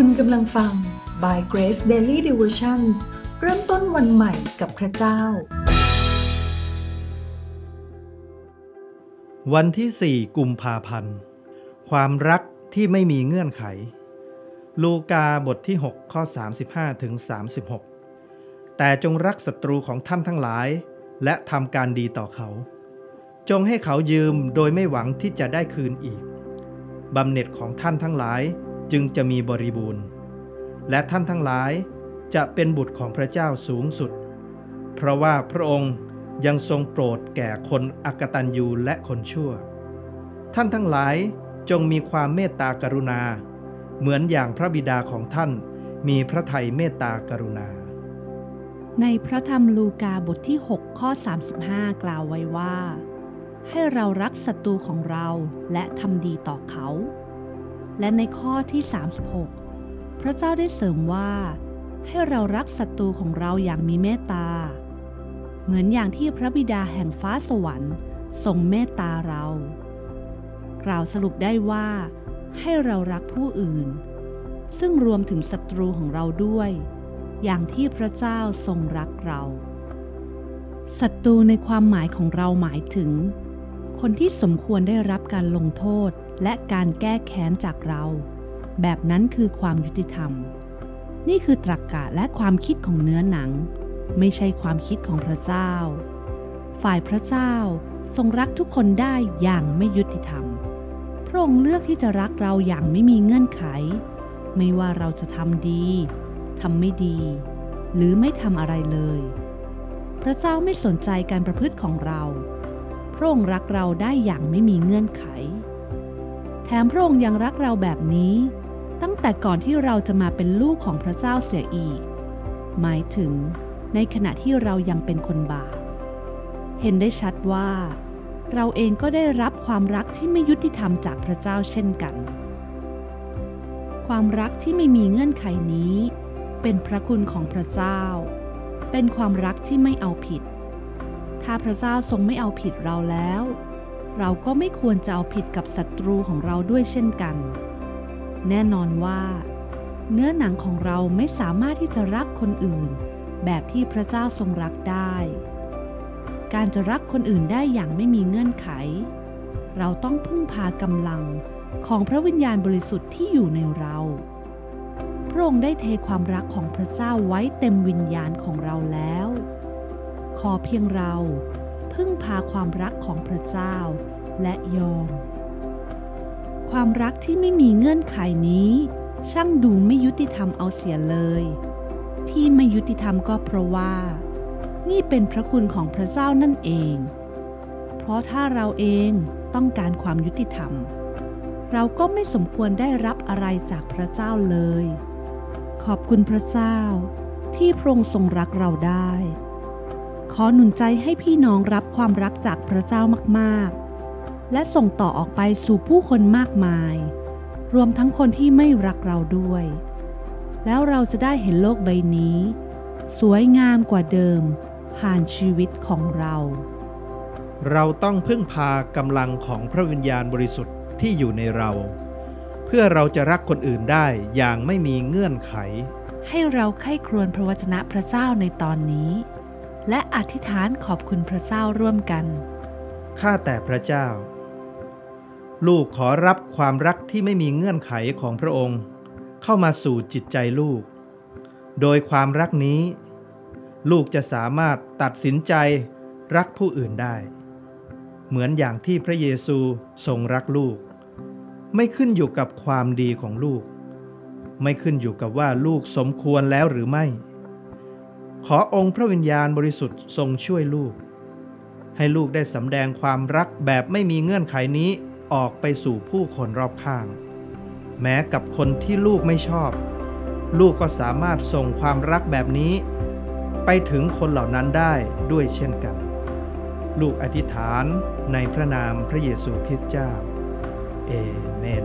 คุณกำลังฟัง By Grace Daily Devotions เริ่มต้นวันใหม่กับพระเจ้า วันที่ 4 กุมภาพันธ์ ความรักที่ไม่มีเงื่อนไข ลูกาบทที่ 6 ข้อ 35 ถึง 36 แต่จงรักศัตรูของท่านทั้งหลาย และทำการดีต่อเขา จงให้เขายืมโดยไม่หวังที่จะได้คืนอีกบำเหน็จของท่านทั้งหลาย จึงจะมีบริบูรณ์ และท่านทั้งหลายจะเป็นบุตรของพระเจ้าสูงสุด เพราะว่าพระองค์ยังทรงโปรดแก่คนอักตันยูและคนชั่ว ท่านทั้งหลายจงมีความเมตตากรุณา เหมือนอย่างพระบิดาของท่านมีพระทัยเมตตากรุณา ในพระธรรมลูกาบทที่ 6 ข้อ 35 กล่าวไว้ว่า ให้เรารักศัตรูของเราและทำดีต่อเขา และในข้อที่ 36 พระเจ้าได้เสริมว่า ให้เรารักศัตรูของเราอย่างมีเมตตา เหมือนอย่างที่พระบิดาแห่งฟ้าสวรรค์ทรงเมตตาเรา กล่าวสรุปได้ว่า ให้เรารักผู้อื่น ซึ่งรวมถึงศัตรูของเราด้วย อย่างที่พระเจ้าทรงรักเราศัตรูในความหมายของเราหมายถึง คนที่สมควรได้รับการลงโทษ และการแก้แค้นจากเรา แบบนั้นคือความยุติธรรม นี่คือตรรกกะและความคิดของเนื้อหนัง ไม่ใช่ความคิดของพระเจ้า ฝ่ายพระเจ้าทรงรักทุกคนได้อย่างไม่ยุติธรรม พระองค์เลือกที่จะรักเราอย่างไม่มีเงื่อนไข ไม่ว่าเราจะทำดีทำไม่ดี หรือไม่ทำอะไรเลย พระเจ้าไม่สนใจการประพฤติของเรา พระองค์รักเราได้อย่างไม่มีเงื่อนไข แถมพระองค์ยังรักเราแบบนี้ ตั้งแต่ก่อนที่เราจะมาเป็นลูกของพระเจ้าเสียอีก หมายถึงในขณะที่เรายังเป็นคนบาป เห็นได้ชัดว่า เราเองก็ได้รับความรักที่ไม่ยุติธรรมจากพระเจ้าเช่นกัน ความรักที่ไม่มีเงื่อนไขนี้ เป็นพระคุณของพระเจ้า เป็นความรักที่ไม่เอาผิด ถ้าพระเจ้าทรงไม่เอาผิดเราแล้ว เราก็ไม่ควรจะเอาผิดกับศัตรูของเราด้วยเช่นกัน แน่นอนว่า เนื้อหนังของเราไม่สามารถที่จะรักคนอื่น แบบที่พระเจ้าทรงรักได้ การจะรักคนอื่นได้อย่างไม่มีเงื่อนไข เราต้องพึ่งพากำลังของพระวิญญาณบริสุทธิ์ที่อยู่ในเรา พระองค์ได้เทความรักของพระเจ้าไว้เต็มวิญญาณของเราแล้ว ขอเพียงเรา พึ่งพาความรักของพระเจ้า และยอม ความรักที่ไม่มีเงื่อนไขนี้ ช่างดูไม่ยุติธรรมเอาเสียเลย ที่ไม่ยุติธรรมก็เพราะว่า นี่เป็นพระคุณของพระเจ้านั่นเอง เพราะถ้าเราเองต้องการความยุติธรรม เราก็ไม่สมควรได้รับอะไรจากพระเจ้าเลย ขอบคุณพระเจ้าที่พระองค์ทรงรักเราได้ ขอหนุนใจให้พี่น้องรับความรักจากพระเจ้ามากๆ และส่งต่อออกไปสู่ผู้คนมากมาย รวมทั้งคนที่ไม่รักเราด้วย แล้วเราจะได้เห็นโลกใบนี้ สวยงามกว่าเดิม ผ่านชีวิตของเรา เราต้องพึ่งพากำลังของพระวิญญาณบริสุทธิ์ที่อยู่ในเรา เพื่อเราจะรักคนอื่นได้อย่างไม่มีเงื่อนไข ให้เราใคร่ครวญพระวจนะพระเจ้าในตอนนี้ และอธิษฐานขอบคุณพระเจ้าร่วมกัน ข้าแต่พระเจ้า ลูกขอรับความรักที่ไม่มีเงื่อนไขของพระองค์ เข้ามาสู่จิตใจลูก โดยความรักนี้ ลูกจะสามารถตัดสินใจรักผู้อื่นได้ เหมือนอย่างที่พระเยซูทรงรักลูก ไม่ขึ้นอยู่กับความดีของลูก ไม่ขึ้นอยู่กับว่าลูกสมควรแล้วหรือไม่ ขอองค์พระวิญญาณบริสุทธิ์ทรงช่วยลูก ให้ลูกได้สำแดงความรักแบบไม่มีเงื่อนไขนี้ออกไปสู่ผู้คนรอบข้าง แม้กับคนที่ลูกไม่ชอบ ลูกก็สามารถส่งความรักแบบนี้ ไปถึงคนเหล่านั้นได้ด้วยเช่นกัน ลูกอธิษฐานในพระนามพระเยซูคริสต์เจ้า เอเมน